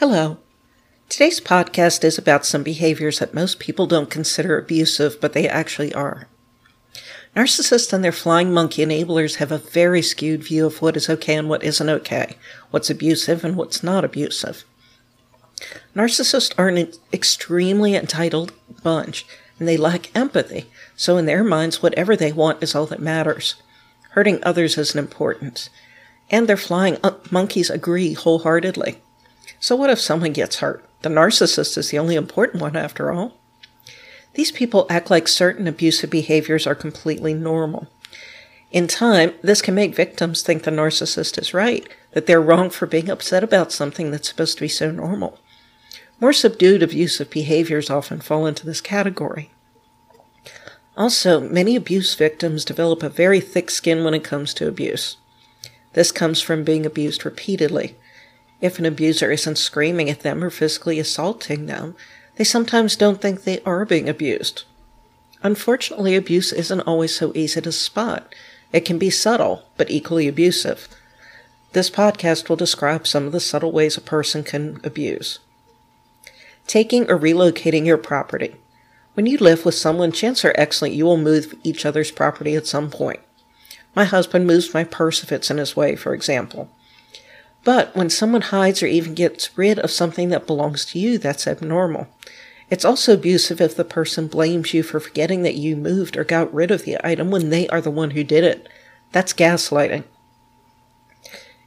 Hello. Today's podcast is about some behaviors that most people don't consider abusive, but they actually are. Narcissists and their flying monkey enablers have a very skewed view of what is okay and what isn't okay, what's abusive and what's not abusive. Narcissists are an extremely entitled bunch, and they lack empathy, so in their minds, whatever they want is all that matters. Hurting others isn't important. And their flying uh, monkeys agree wholeheartedly. So, what if someone gets hurt? The narcissist is the only important one, after all. These people act like certain abusive behaviors are completely normal. In time, this can make victims think the narcissist is right, that they're wrong for being upset about something that's supposed to be so normal. More subdued abusive behaviors often fall into this category. Also, many abuse victims develop a very thick skin when it comes to abuse. This comes from being abused repeatedly, if an abuser isn't screaming at them or physically assaulting them, they sometimes don't think they are being abused. Unfortunately, abuse isn't always so easy to spot. It can be subtle, but equally abusive. This podcast will describe some of the subtle ways a person can abuse. Taking or relocating your property. When you live with someone, chances are excellent you will move each other's property at some point. My husband moves my purse if it's in his way, for example. But when someone hides or even gets rid of something that belongs to you, that's abnormal. It's also abusive if the person blames you for forgetting that you moved or got rid of the item when they are the one who did it. That's gaslighting.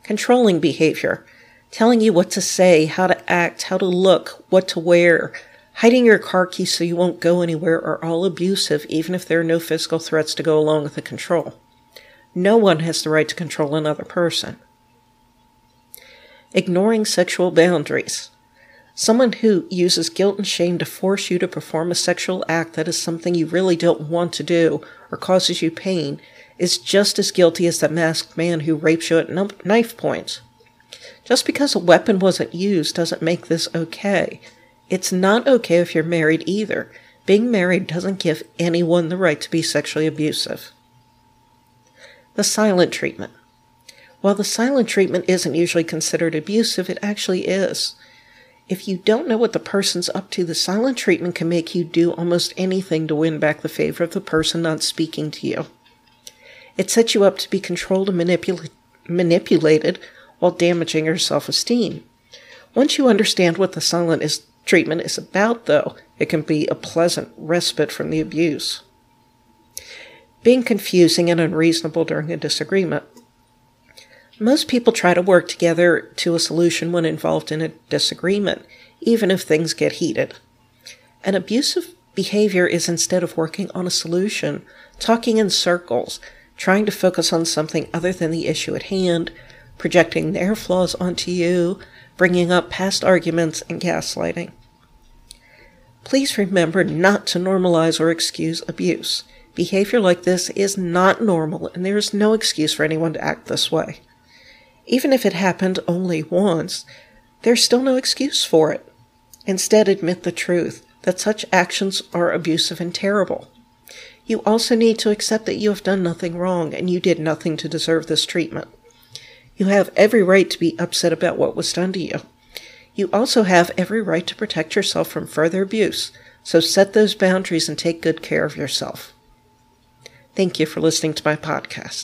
Controlling behavior. Telling you what to say, how to act, how to look, what to wear. Hiding your car keys so you won't go anywhere are all abusive, even if there are no physical threats to go along with the control. No one has the right to control another person ignoring sexual boundaries. Someone who uses guilt and shame to force you to perform a sexual act that is something you really don't want to do or causes you pain is just as guilty as the masked man who rapes you at knife point. Just because a weapon wasn't used doesn't make this okay. It's not okay if you're married either. Being married doesn't give anyone the right to be sexually abusive. The silent treatment. While the silent treatment isn't usually considered abusive, it actually is. If you don't know what the person's up to, the silent treatment can make you do almost anything to win back the favor of the person not speaking to you. It sets you up to be controlled and manipula- manipulated while damaging your self esteem. Once you understand what the silent is, treatment is about, though, it can be a pleasant respite from the abuse. Being confusing and unreasonable during a disagreement. Most people try to work together to a solution when involved in a disagreement, even if things get heated. An abusive behavior is instead of working on a solution, talking in circles, trying to focus on something other than the issue at hand, projecting their flaws onto you, bringing up past arguments, and gaslighting. Please remember not to normalize or excuse abuse. Behavior like this is not normal, and there is no excuse for anyone to act this way. Even if it happened only once, there's still no excuse for it. Instead, admit the truth that such actions are abusive and terrible. You also need to accept that you have done nothing wrong and you did nothing to deserve this treatment. You have every right to be upset about what was done to you. You also have every right to protect yourself from further abuse, so set those boundaries and take good care of yourself. Thank you for listening to my podcast.